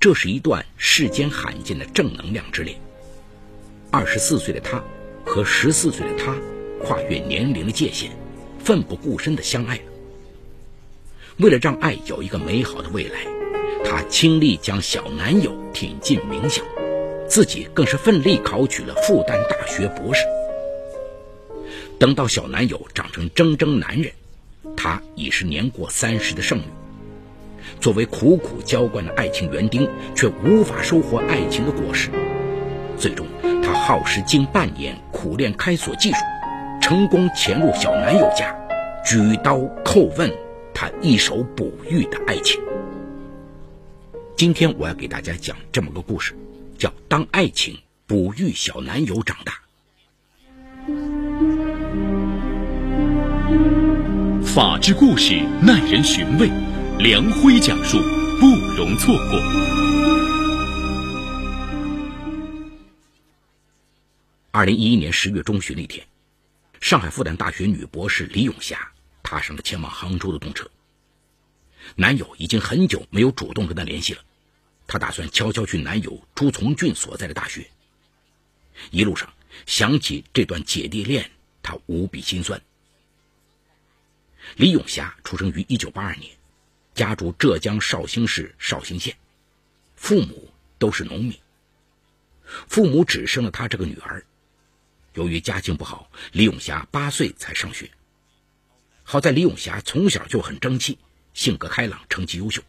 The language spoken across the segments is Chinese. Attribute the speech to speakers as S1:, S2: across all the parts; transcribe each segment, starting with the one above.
S1: 这是一段世间罕见的正能量之恋。二十四岁的他和十四岁的他跨越年龄的界限，奋不顾身的相爱了。为了让爱有一个美好的未来，他倾力将小男友挺进名校，自己更是奋力考取了复旦大学博士。等到小男友长成铮铮男人，他已是年过三十的剩女。作为苦苦浇灌的爱情园丁，却无法收获爱情的果实。最终，她耗时近半年苦练开锁技术，成功潜入小男友家，举刀叩问他一手哺育的爱情。今天我要给大家讲这么个故事，叫《当爱情哺育小男友长大》。
S2: 法治故事耐人寻味，梁辉讲述不容错过。
S1: 二零一一年十月中旬那天，上海复旦大学女博士李永霞踏上了前往杭州的动车。男友已经很久没有主动跟她联系了，她打算悄悄去男友朱从俊所在的大学。一路上想起这段姐弟恋，她无比心酸。李永霞出生于一九八二年，家住浙江绍兴市绍兴县，父母都是农民。父母只生了他这个女儿。由于家境不好，李永霞八岁才上学。好在李永霞从小就很争气，性格开朗，成绩优秀。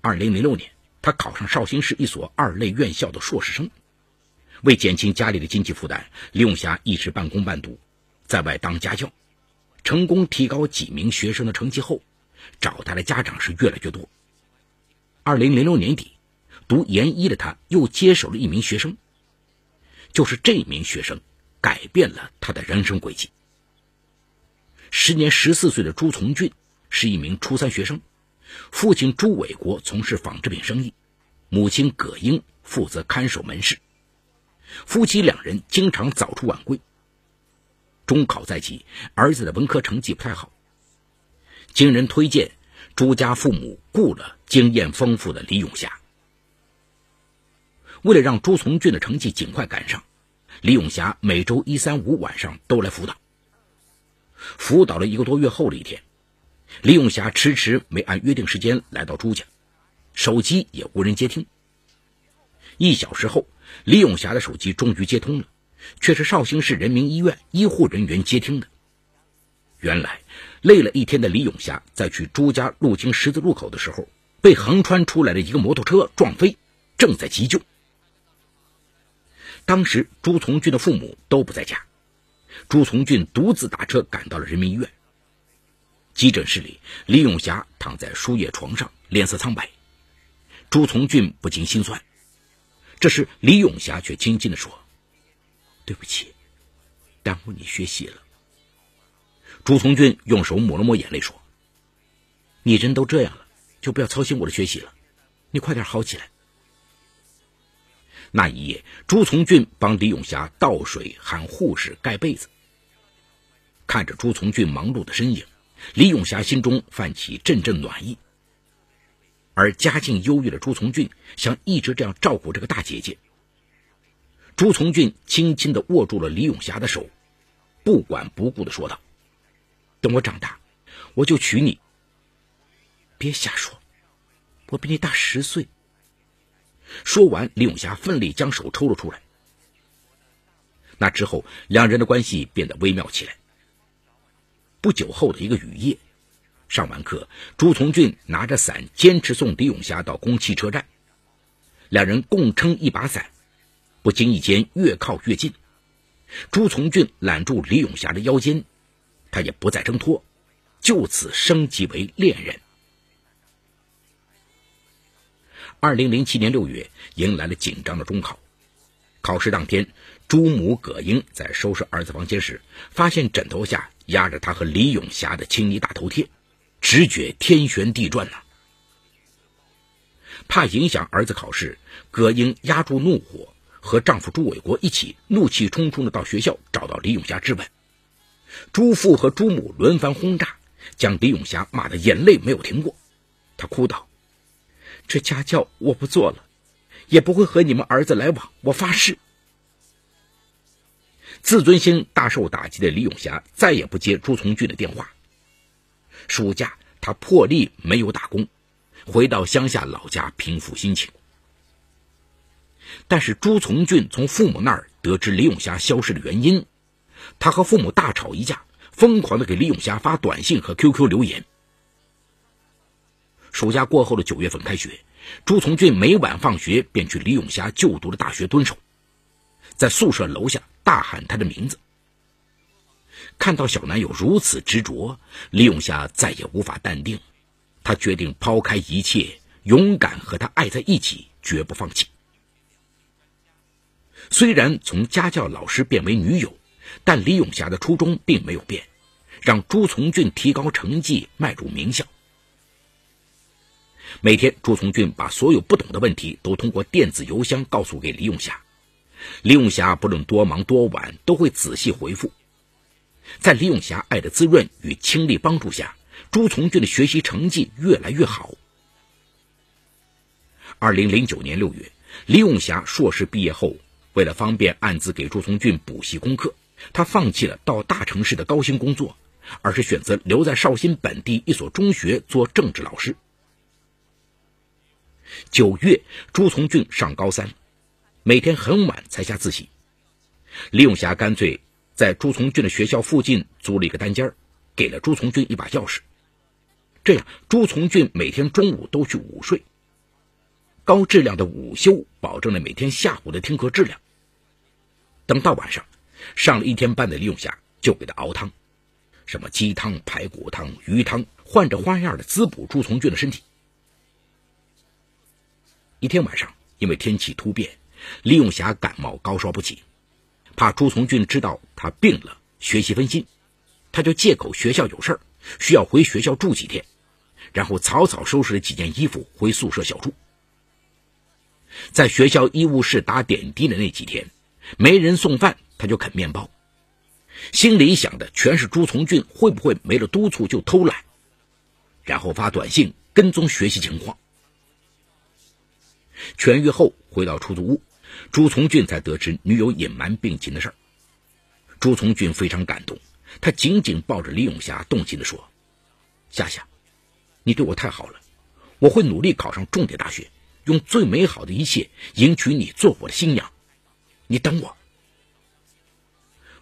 S1: 二零零六年，她考上绍兴市一所二类院校的硕士生。为减轻家里的经济负担，李永霞一直半工半读，在外当家教。成功提高几名学生的成绩后，找他的家长是越来越多。二零零六年底，读研一的他又接手了一名学生。就是这名学生，改变了他的人生轨迹。时年十四岁的朱从俊是一名初三学生，父亲朱伟国从事纺织品生意，母亲葛英负责看守门市，夫妻两人经常早出晚归。中考在即，儿子的文科成绩不太好。经人推荐，朱家父母雇了经验丰富的李永霞。为了让朱从俊的成绩尽快赶上，李永霞每周一、三、五晚上都来辅导。辅导了一个多月后的一天，李永霞迟迟没按约定时间来到朱家，手机也无人接听。一小时后，李永霞的手机终于接通了。却是绍兴市人民医院医护人员接听的。原来，累了一天的李永霞在去朱家路经十字路口的时候，被横穿出来的一个摩托车撞飞，正在急救。当时朱从俊的父母都不在家，朱从俊独自打车赶到了人民医院。急诊室里，李永霞躺在输液床上，脸色苍白。朱从俊不禁心酸。这时，李永霞却轻轻地说。对不起，耽误你学习了。朱从军用手抹了抹眼泪，说：“你人都这样了，就不要操心我的学习了。你快点好起来。”那一夜，朱从俊帮李永霞倒水、喊护士、盖被子。看着朱从俊忙碌的身影，李永霞心中泛起阵阵暖意。而家境优越的朱从俊想一直这样照顾这个大姐姐。朱从俊轻轻地握住了李永霞的手，不管不顾地说道：“等我长大，我就娶你。别瞎说，我比你大十岁。”说完，李永霞奋力将手抽了出来。那之后，两人的关系变得微妙起来。不久后的一个雨夜，上完课，朱从俊拿着伞坚持送李永霞到公汽车站，两人共撑一把伞。不经意间越靠越近，朱从俊揽住李永霞的腰间，他也不再挣脱，就此升级为恋人。二零零七年六月，迎来了紧张的中考。考试当天，朱母葛英在收拾儿子房间时，发现枕头下压着他和李永霞的亲昵大头贴，直觉天旋地转呐。怕影响儿子考试，葛英压住怒火。和丈夫朱伟国一起怒气冲冲的到学校找到李永霞质问，朱父和朱母轮番轰炸，将李永霞骂得眼泪没有停过。她哭道：“这家教我不做了，也不会和你们儿子来往，我发誓。自尊心大受打击的李永霞再也不接朱从俊的电话。暑假，他破例没有打工，回到乡下老家平复心情。但是朱从俊从父母那儿得知李永霞消失的原因，他和父母大吵一架，疯狂的给李永霞发短信和 QQ 留言。暑假过后的九月份开学，朱从俊每晚放学便去李永霞就读的大学蹲守，在宿舍楼下大喊他的名字。看到小男友如此执着，李永霞再也无法淡定，她决定抛开一切，勇敢和他爱在一起，绝不放弃。虽然从家教老师变为女友，但李永霞的初衷并没有变，让朱从俊提高成绩，迈入名校。每天，朱从俊把所有不懂的问题都通过电子邮箱告诉给李永霞，李永霞不论多忙多晚都会仔细回复。在李永霞爱的滋润与倾力帮助下，朱从俊的学习成绩越来越好。二零零九年六月，李永霞硕士毕业后，为了方便暗自给朱从俊补习功课，他放弃了到大城市的高薪工作，而是选择留在绍兴本地一所中学做政治老师。九月，朱从俊上高三，每天很晚才下自习，李永霞干脆。在朱从俊的学校附近租了一个单间给了朱从俊一把钥匙。这样，朱从俊每天中午都去午睡。高质量的午休保证了每天下午的听课质量。等到晚上，上了一天班的李永霞就给他熬汤，什么鸡汤、排骨汤、鱼汤，换着花样的滋补朱从俊的身体。一天晚上，因为天气突变，李永霞感冒高烧不起。怕朱从俊知道他病了，学习分心，他就借口学校有事儿，需要回学校住几天，然后草草收拾了几件衣服回宿舍小住。在学校医务室打点滴的那几天，没人送饭，他就啃面包，心里想的全是朱从俊会不会没了督促就偷懒，然后发短信跟踪学习情况。痊愈后回到出租屋。朱从俊才得知女友隐瞒病情的事儿，朱从俊非常感动，他紧紧抱着李永霞，动情地说：“夏夏，你对我太好了，我会努力考上重点大学，用最美好的一切迎娶你做我的新娘，你等我。”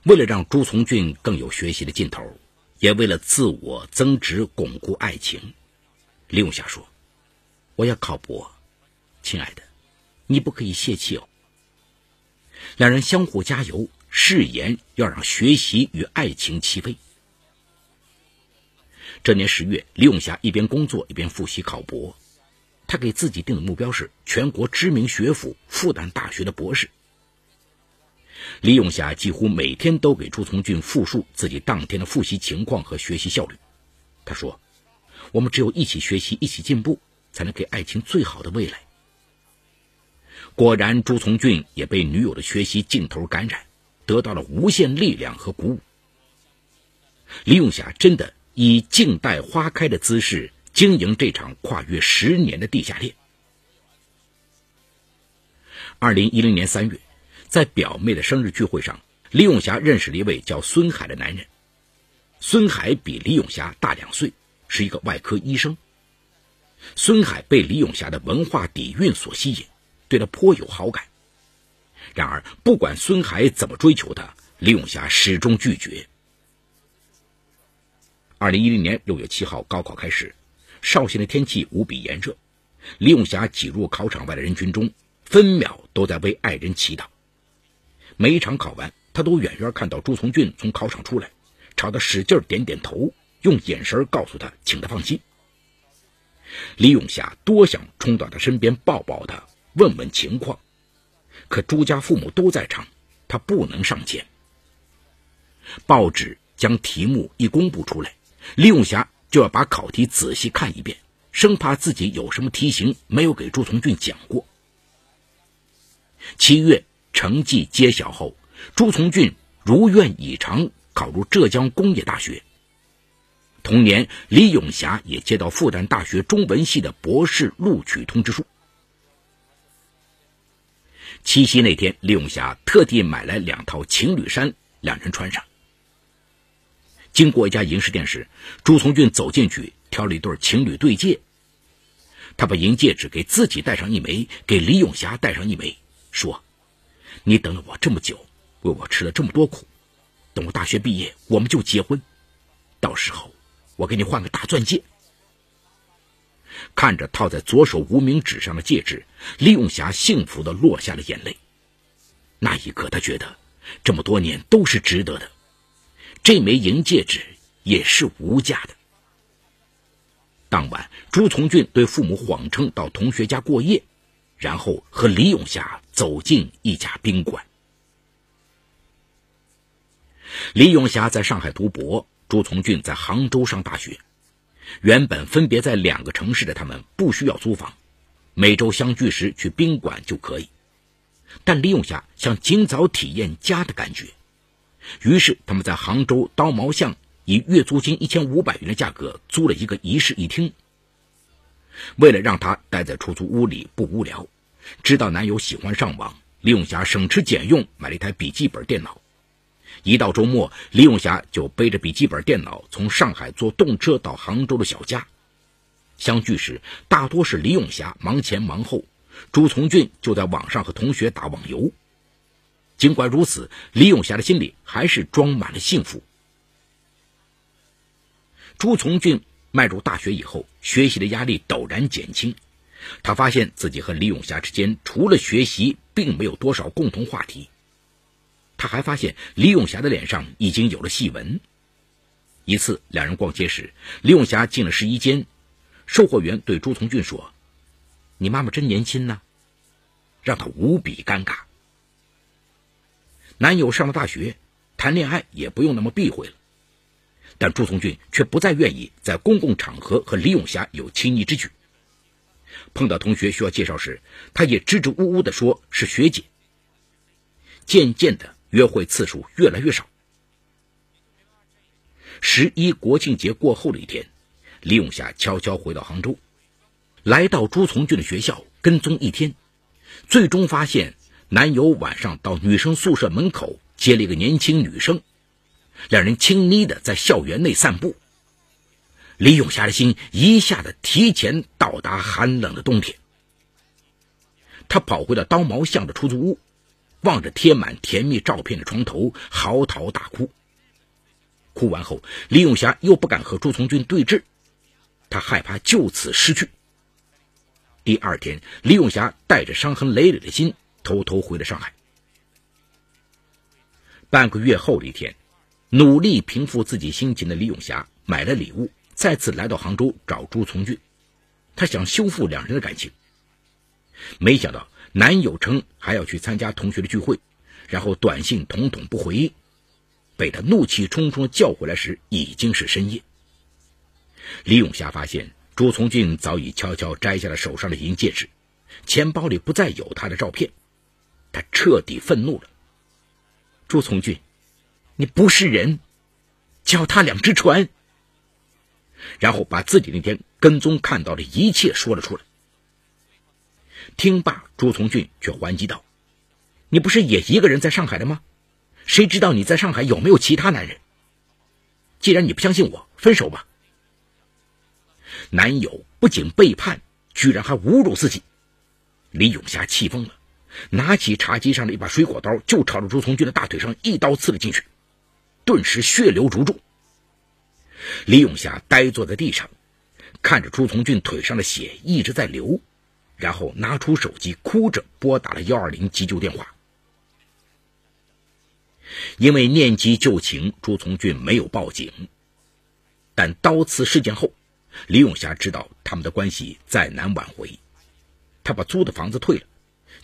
S1: 为了让朱从俊更有学习的劲头，也为了自我增值、巩固爱情，李永霞说：“我要考博，亲爱的，你不可以泄气哦。”两人相互加油，誓言要让学习与爱情齐飞。这年十月，李永霞一边工作一边复习考博，他给自己定的目标是全国知名学府复旦大学的博士。李永霞几乎每天都给朱从俊复述自己当天的复习情况和学习效率。他说：“我们只有一起学习，一起进步，才能给爱情最好的未来。”果然，朱从俊也被女友的学习劲头感染，得到了无限力量和鼓舞。李永霞真的以静待花开的姿势经营这场跨越十年的地下恋。二零一零年三月，在表妹的生日聚会上，李永霞认识了一位叫孙海的男人。孙海比李永霞大两岁，是一个外科医生。孙海被李永霞的文化底蕴所吸引。对他颇有好感，然而不管孙海怎么追求她，李永霞始终拒绝。二零一零年六月七号，高考开始，绍兴的天气无比炎热，李永霞挤入考场外的人群中，分秒都在为爱人祈祷。每一场考完，他都远远看到朱从俊从考场出来，朝他使劲点点头，用眼神告诉他，请他放心。李永霞多想冲到他身边抱抱他。问问情况，可朱家父母都在场，他不能上前。报纸将题目一公布出来，李永霞就要把考题仔细看一遍，生怕自己有什么题型没有给朱从俊讲过。七月成绩揭晓后，朱从俊如愿以偿考入浙江工业大学。同年，李永霞也接到复旦大学中文系的博士录取通知书。七夕那天，李永霞特地买来两套情侣衫，两人穿上。经过一家银饰店时，朱从俊走进去挑了一对情侣对戒。他把银戒指给自己戴上一枚，给李永霞戴上一枚，说：“你等了我这么久，为我吃了这么多苦，等我大学毕业，我们就结婚。到时候，我给你换个大钻戒。”看着套在左手无名指上的戒指，李永霞幸福的落下了眼泪。那一刻，他觉得这么多年都是值得的。这枚银戒指也是无价的。当晚，朱从俊对父母谎称到同学家过夜，然后和李永霞走进一家宾馆。李永霞在上海读博，朱从俊在杭州上大学。原本分别在两个城市的他们不需要租房，每周相聚时去宾馆就可以。但李永霞想尽早体验家的感觉，于是他们在杭州刀毛巷以月租金一千五百元的价格租了一个一室一厅。为了让他待在出租屋里不无聊，知道男友喜欢上网，李永霞省吃俭用买了一台笔记本电脑。一到周末，李永霞就背着笔记本电脑从上海坐动车到杭州的小家。相聚时，大多是李永霞忙前忙后，朱从俊就在网上和同学打网游。尽管如此，李永霞的心里还是装满了幸福。朱从俊迈入大学以后，学习的压力陡然减轻。他发现自己和李永霞之间除了学习，并没有多少共同话题。他还发现李永霞的脸上已经有了细纹。一次，两人逛街时，李永霞进了试衣间，售货员对朱从俊说：“你妈妈真年轻呢。”让他无比尴尬。男友上了大学，谈恋爱也不用那么避讳了，但朱从俊却不再愿意在公共场合和李永霞有亲昵之举。碰到同学需要介绍时，他也支支吾吾地说是学姐。渐渐的。约会次数越来越少。十一国庆节过后的一天，李永霞悄悄回到杭州，来到朱从俊的学校跟踪一天，最终发现男友晚上到女生宿舍门口接了一个年轻女生，两人亲昵的在校园内散步。李永霞的心一下子提前到达寒冷的冬天，他跑回了刀毛巷的出租屋。望着贴满甜蜜照片的床头，嚎啕大哭。哭完后，李永霞又不敢和朱从军对峙，他害怕就此失去。第二天，李永霞带着伤痕累累的心，偷偷回了上海。半个月后的一天，努力平复自己心情的李永霞买了礼物，再次来到杭州找朱从俊，他想修复两人的感情，没想到。男友称还要去参加同学的聚会，然后短信统统不回，被他怒气冲冲叫回来时已经是深夜。李永霞发现朱从俊早已悄悄摘下了手上的银戒指，钱包里不再有他的照片，他彻底愤怒了。朱从俊，你不是人，脚踏两只船。然后把自己那天跟踪看到的一切说了出来。听罢，朱从俊却还击道：“你不是也一个人在上海的吗？谁知道你在上海有没有其他男人？既然你不相信我，分手吧。”男友不仅背叛，居然还侮辱自己。李永霞气疯了，拿起茶几上的一把水果刀，就朝着朱从俊的大腿上一刀刺了进去，顿时血流如注。李永霞呆坐在地上，看着朱从俊腿上的血一直在流。然后拿出手机，哭着拨打了幺二零急救电话。因为念及旧情，朱从俊没有报警。但刀刺事件后，李永霞知道他们的关系再难挽回。她把租的房子退了，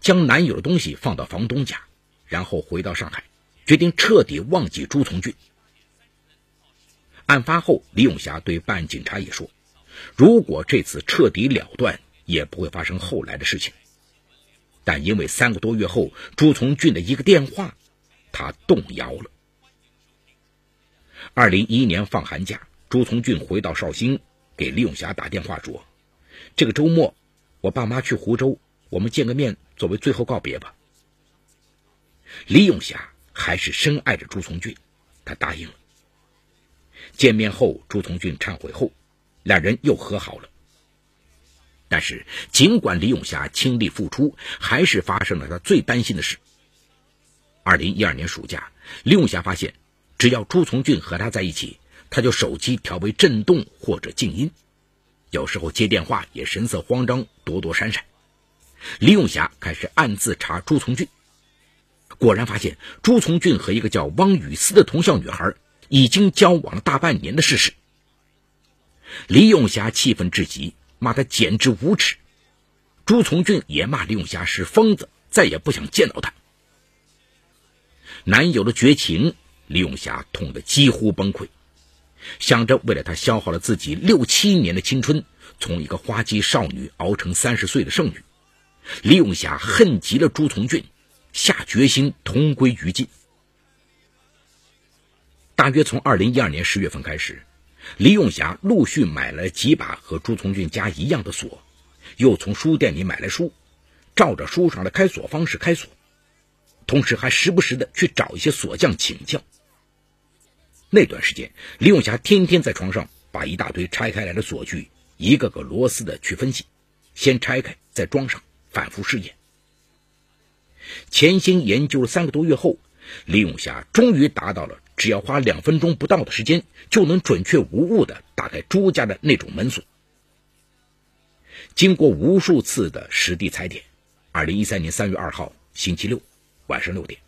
S1: 将男友的东西放到房东家，然后回到上海，决定彻底忘记朱从俊。案发后，李永霞对办案警察也说：“如果这次彻底了断。”也不会发生后来的事情，但因为三个多月后朱从俊的一个电话，他动摇了。二零一一年放寒假，朱从俊回到绍兴，给李永霞打电话说：“这个周末，我爸妈去湖州，我们见个面，作为最后告别吧。”李永霞还是深爱着朱从俊，他答应了。见面后，朱从俊忏悔后，两人又和好了。但是，尽管李永霞倾力付出，还是发生了他最担心的事。二零一二年暑假，李永霞发现，只要朱从俊和他在一起，他就手机调为震动或者静音，有时候接电话也神色慌张，躲躲闪闪。李永霞开始暗自查朱从俊，果然发现朱从俊和一个叫汪雨思的同校女孩已经交往了大半年的事实。李永霞气愤至极。骂他简直无耻，朱从俊也骂李永霞是疯子，再也不想见到他。男友的绝情，李永霞痛得几乎崩溃，想着为了他消耗了自己六七年的青春，从一个花季少女熬成三十岁的剩女，李永霞恨极了朱从俊，下决心同归于尽。大约从二零一二年十月份开始。李永霞陆续买了几把和朱从俊家一样的锁，又从书店里买来书，照着书上的开锁方式开锁，同时还时不时的去找一些锁匠请教。那段时间，李永霞天天在床上把一大堆拆开来的锁具一个个螺丝的去分析，先拆开再装上，反复试验。潜心研究了三个多月后，李永霞终于达到了。只要花两分钟不到的时间，就能准确无误的打开朱家的那种门锁。经过无数次的实地踩点，二零一三年三月二号星期六晚上六点，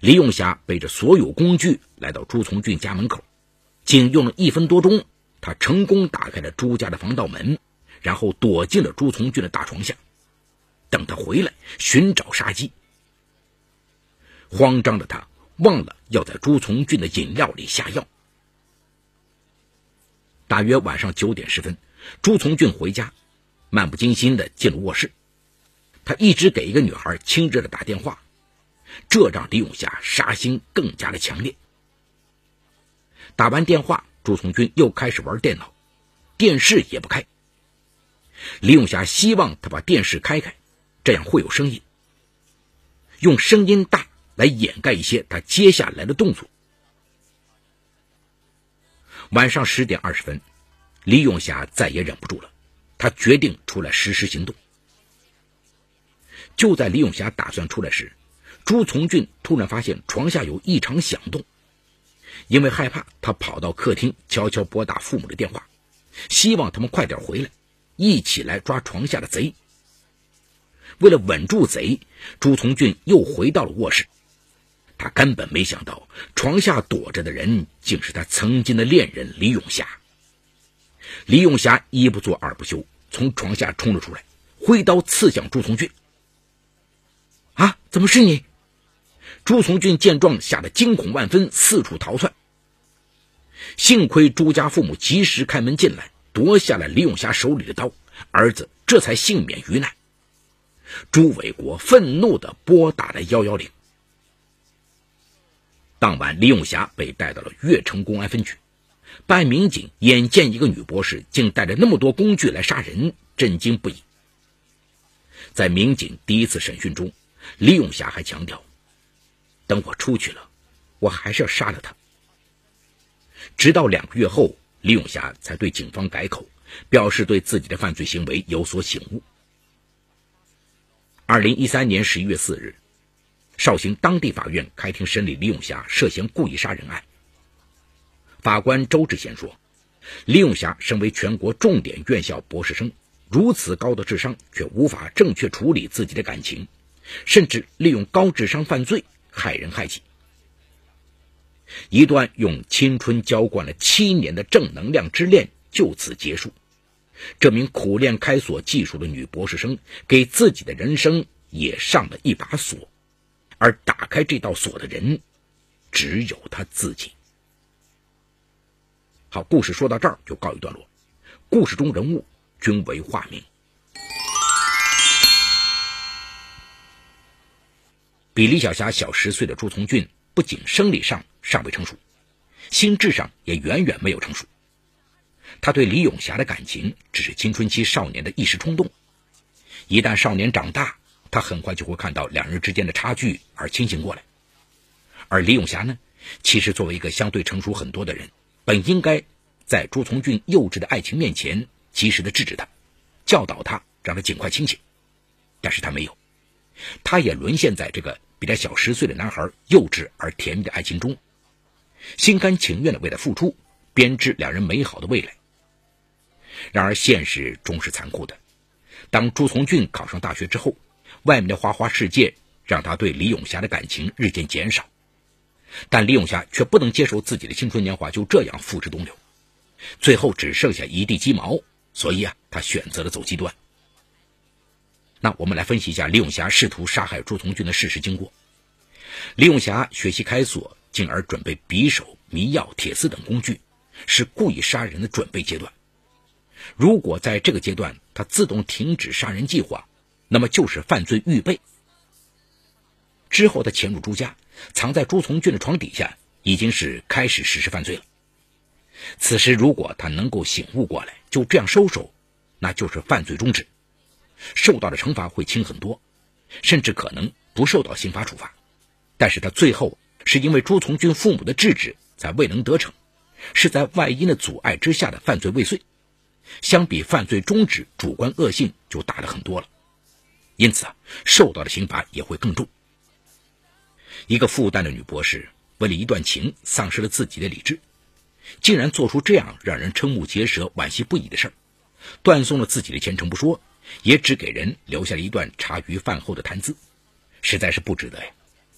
S1: 李永霞背着所有工具来到朱从俊家门口，仅用了一分多钟，他成功打开了朱家的防盗门，然后躲进了朱从俊的大床下，等他回来寻找杀机。慌张的他。忘了要在朱从俊的饮料里下药。大约晚上九点十分，朱从俊回家，漫不经心的进了卧室。他一直给一个女孩亲热的打电话，这让李永霞杀心更加的强烈。打完电话，朱从军又开始玩电脑，电视也不开。李永霞希望他把电视开开，这样会有声音，用声音大。来掩盖一些他接下来的动作。晚上十点二十分，李永霞再也忍不住了，他决定出来实施行动。就在李永霞打算出来时，朱从俊突然发现床下有异常响动，因为害怕，他跑到客厅悄悄拨打父母的电话，希望他们快点回来，一起来抓床下的贼。为了稳住贼，朱从俊又回到了卧室。他根本没想到，床下躲着的人竟是他曾经的恋人李永霞。李永霞一不做二不休，从床下冲了出来，挥刀刺向朱从俊。啊，怎么是你？朱从俊见状，吓得惊恐万分，四处逃窜。幸亏朱家父母及时开门进来，夺下了李永霞手里的刀，儿子这才幸免于难。朱伟国愤怒地拨打了幺幺零。当晚，李永霞被带到了越城公安分局。办案民警眼见一个女博士竟带着那么多工具来杀人，震惊不已。在民警第一次审讯中，李永霞还强调：“等我出去了，我还是要杀了他。”直到两个月后，李永霞才对警方改口，表示对自己的犯罪行为有所醒悟。二零一三年十一月四日。绍兴当地法院开庭审理李永霞涉嫌故意杀人案。法官周志贤说：“李永霞身为全国重点院校博士生，如此高的智商，却无法正确处理自己的感情，甚至利用高智商犯罪，害人害己。一段用青春浇灌了七年的正能量之恋就此结束。这名苦练开锁技术的女博士生，给自己的人生也上了一把锁。”而打开这道锁的人，只有他自己。好，故事说到这儿就告一段落。故事中人物均为化名。比李小霞小十岁的朱从俊，不仅生理上尚未成熟，心智上也远远没有成熟，他对李永霞的感情只是青春期少年的一时冲动。一旦少年长大，他很快就会看到两人之间的差距而清醒过来。而李永霞呢，其实作为一个相对成熟很多的人，本应该在朱从俊幼稚的爱情面前及时的制止他，教导他，让他尽快清醒。但是他没有，他也沦陷在这个比他小十岁的男孩幼稚而甜蜜的爱情中，心甘情愿的为他付出，编织两人美好的未来。然而现实终是残酷的，当朱从俊考上大学之后，外面的花花世界让他对李永霞的感情日渐减少，但李永霞却不能接受自己的青春年华就这样付之东流，最后只剩下一地鸡毛，所以啊，他选择了走极端。那我们来分析一下李永霞试图杀害朱从军的事实经过。李永霞学习开锁，进而准备匕首、迷药、铁丝等工具，是故意杀人的准备阶段。如果在这个阶段他自动停止杀人计划，那么就是犯罪预备。之后他潜入朱家，藏在朱从军的床底下，已经是开始实施犯罪了。此时如果他能够醒悟过来，就这样收手，那就是犯罪终止。受到的惩罚会轻很多，甚至可能不受到刑罚处罚。但是他最后是因为朱从军父母的制止才未能得逞，是在外因的阻碍之下的犯罪未遂。相比犯罪终止，主观恶性就大了很多了。因此啊，受到的刑罚也会更重。一个复旦的女博士为了一段情丧失了自己的理智，竟然做出这样让人瞠目结舌、惋惜不已的事儿，断送了自己的前程不说。也只给人留下了一段茶余饭后的谈资，实在是不值得呀。